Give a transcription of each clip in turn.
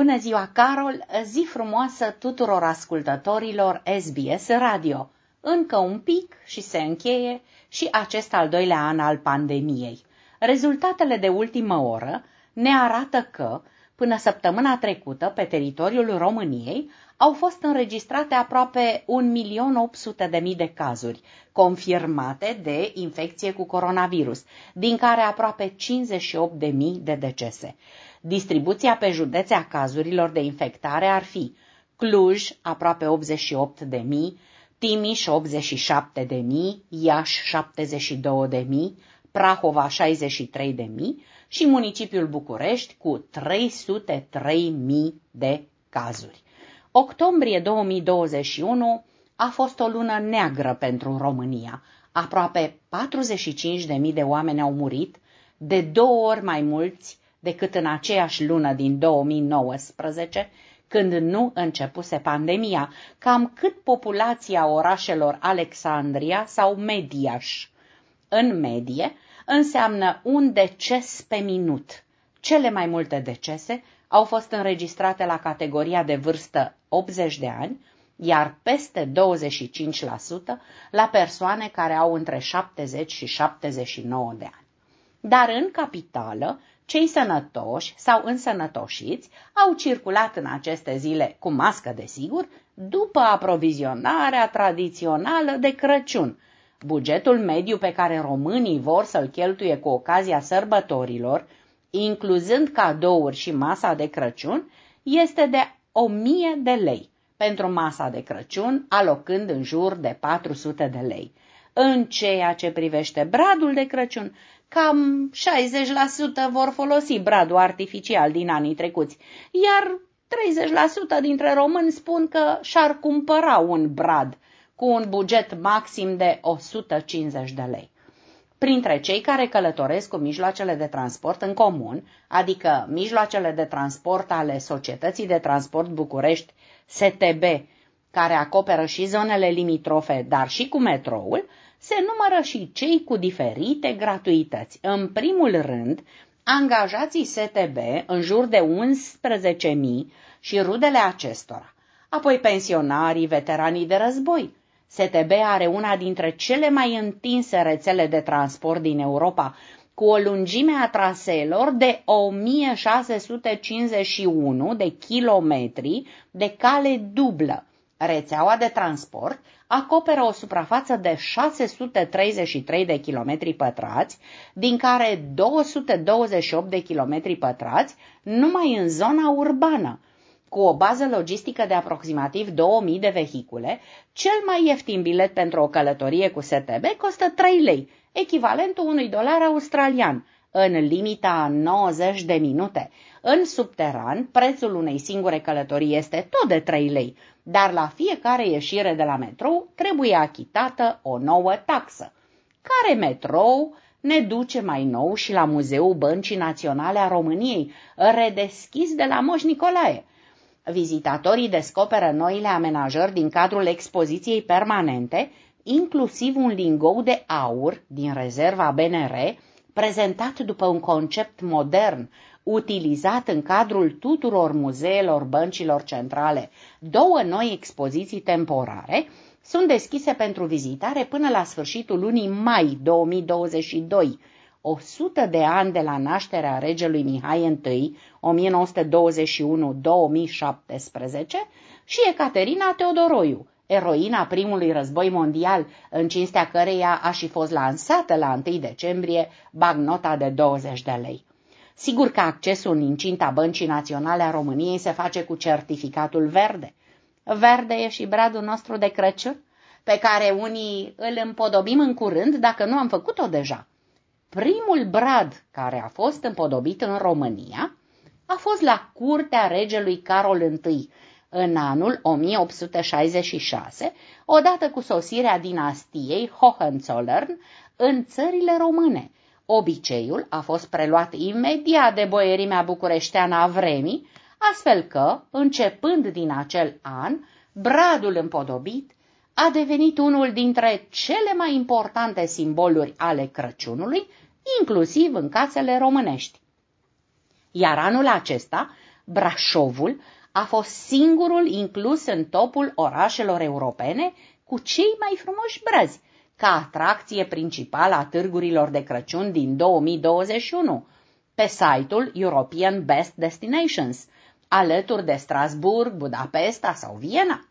Bună ziua, Carol! Zi frumoasă tuturor ascultătorilor SBS Radio! Încă un pic și se încheie și acest al doilea an al pandemiei. Rezultatele de ultimă oră ne arată că, până săptămâna trecută, pe teritoriul României, au fost înregistrate aproape 1.800.000 de cazuri confirmate de infecție cu coronavirus, din care aproape 58.000 de decese. Distribuția pe județe a cazurilor de infectare ar fi Cluj, aproape 88 de mii, Timiș 87 de mii, Iași 72 de mii, Prahova 63 de mii și municipiul București cu 303 mii de cazuri. Octombrie 2021 a fost o lună neagră pentru România. Aproape 45 de mii de oameni au murit, de două ori mai mulți decât în aceeași lună din 2019, când nu începuse pandemia, cam cât populația orașelor Alexandria sau Mediaș. În medie, înseamnă un deces pe minut. Cele mai multe decese au fost înregistrate la categoria de vârstă 80 de ani, iar peste 25% la persoane care au între 70 și 79 de ani. Dar în capitală, cei sănătoși sau însănătoșiți au circulat în aceste zile cu mască, desigur, după aprovizionarea tradițională de Crăciun. Bugetul mediu pe care românii vor să-l cheltuie cu ocazia sărbătorilor, incluzând cadouri și masa de Crăciun, este de 1000 de lei, pentru masa de Crăciun alocând în jur de 400 de lei. În ceea ce privește bradul de Crăciun, cam 60% vor folosi bradul artificial din anii trecuți, iar 30% dintre români spun că și-ar cumpăra un brad cu un buget maxim de 150 de lei. Printre cei care călătoresc cu mijloacele de transport în comun, adică mijloacele de transport ale Societății de Transport București, STB, care acoperă și zonele limitrofe, dar și cu metroul, se numără și cei cu diferite gratuități. În primul rând, angajații STB, în jur de 11.000 și rudele acestora, apoi pensionarii, veteranii de război. STB are una dintre cele mai întinse rețele de transport din Europa, cu o lungime a traseelor de 1651 de kilometri de cale dublă. Rețeaua de transport acoperă o suprafață de 633 de kilometri pătrați, din care 228 de kilometri pătrați numai în zona urbană. Cu o bază logistică de aproximativ 2000 de vehicule, cel mai ieftin bilet pentru o călătorie cu STB costă 3 lei, echivalentul unui dolar australian, în limita 90 de minute. În subteran, prețul unei singure călătorii este tot de 3 lei, dar la fiecare ieșire de la metrou trebuie achitată o nouă taxă. Care metrou ne duce mai nou și la Muzeul Băncii Naționale a României, redeschis de la Moș Nicolae. Vizitatorii descoperă noile amenajări din cadrul expoziției permanente, inclusiv un lingou de aur din rezerva BNR, prezentat după un concept modern, utilizat în cadrul tuturor muzeelor băncilor centrale. Două noi expoziții temporare sunt deschise pentru vizitare până la sfârșitul lunii mai 2022, 100 de ani de la nașterea regelui Mihai Și, 1921-2017, și Ecaterina Teodoroiu, eroina primului război mondial, în cinstea căreia a și fost lansată la 1 decembrie bagnota de 20 de lei. Sigur că accesul în incinta Băncii Naționale a României se face cu certificatul verde. Verde e și bradul nostru de Crăciun, pe care unii îl împodobim în curând dacă nu am făcut-o deja. Primul brad care a fost împodobit în România a fost la curtea regelui Carol I în anul 1866, odată cu sosirea dinastiei Hohenzollern în țările române, Obiceiul a fost preluat imediat de boierimea bucureșteană a vremii, astfel că, începând din acel an, bradul împodobit a devenit unul dintre cele mai importante simboluri ale Crăciunului, inclusiv în casele românești. Iar anul acesta, Brașovul a fost singurul inclus în topul orașelor europene cu cei mai frumoși brăzi, ca atracție principală a târgurilor de Crăciun din 2021, pe site-ul European Best Destinations, alături de Strasburg, Budapesta sau Viena.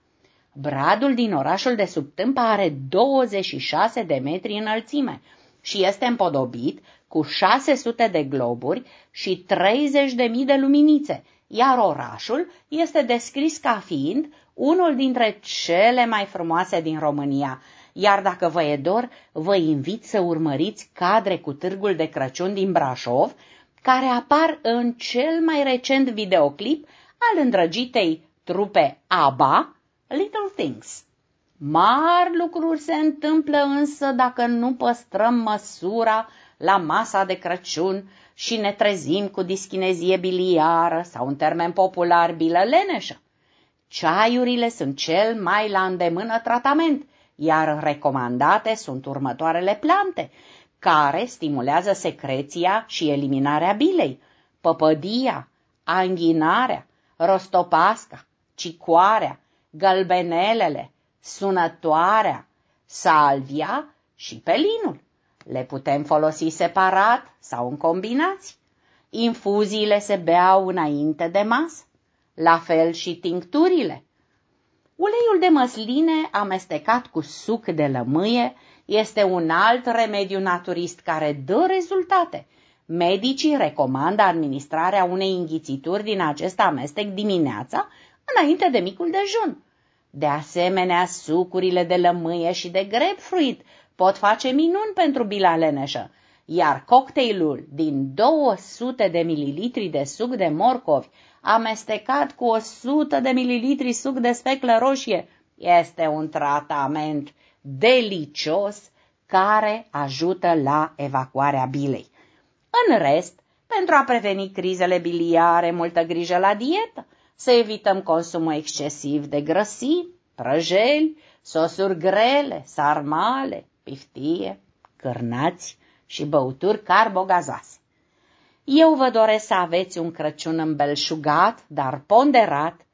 Bradul din orașul de sub tâmpă are 26 de metri înălțime și este împodobit cu 600 de globuri și 30.000 de luminițe, iar orașul este descris ca fiind unul dintre cele mai frumoase din România. Iar dacă vă e dor, vă invit să urmăriți cadre cu târgul de Crăciun din Brașov, care apar în cel mai recent videoclip al îndrăgitei trupe ABBA, Little Things. Mari lucruri se întâmplă însă dacă nu păstrăm măsura la masa de Crăciun și ne trezim cu dischinezie biliară sau în termen popular bilă leneșă. Ceaiurile sunt cel mai la îndemână tratament, iar recomandate sunt următoarele plante, care stimulează secreția și eliminarea bilei, păpădia, anghinarea, rostopasca, cicoarea, gălbenelele, sunătoarea, salvia și pelinul. Le putem folosi separat sau în combinații. Infuziile se beau înainte de masă, la fel și tincturile. Uleiul de măsline amestecat cu suc de lămâie este un alt remediu naturist care dă rezultate. Medicii recomandă administrarea unei înghițituri din acest amestec dimineața, înainte de micul dejun. De asemenea, sucurile de lămâie și de grapefruit pot face minuni pentru bila leneșă, iar cocktailul din 200 de mililitri de suc de morcovi amestecat cu 100 de mililitri suc de speclă roșie este un tratament delicios care ajută la evacuarea bilei. În rest, pentru a preveni crizele biliare, multă grijă la dietă, să evităm consumul excesiv de grăsimi, prăjeli, sosuri grele, sarmale, piftie, cârnați și băuturi carbogazoase. Eu vă doresc să aveți un Crăciun îmbelșugat, dar ponderat,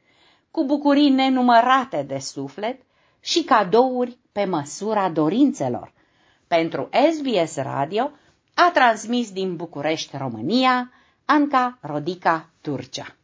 cu bucurii nenumărate de suflet și cadouri pe măsura dorințelor. Pentru SBS Radio a transmis din București, România, Anca Rodica Turcea.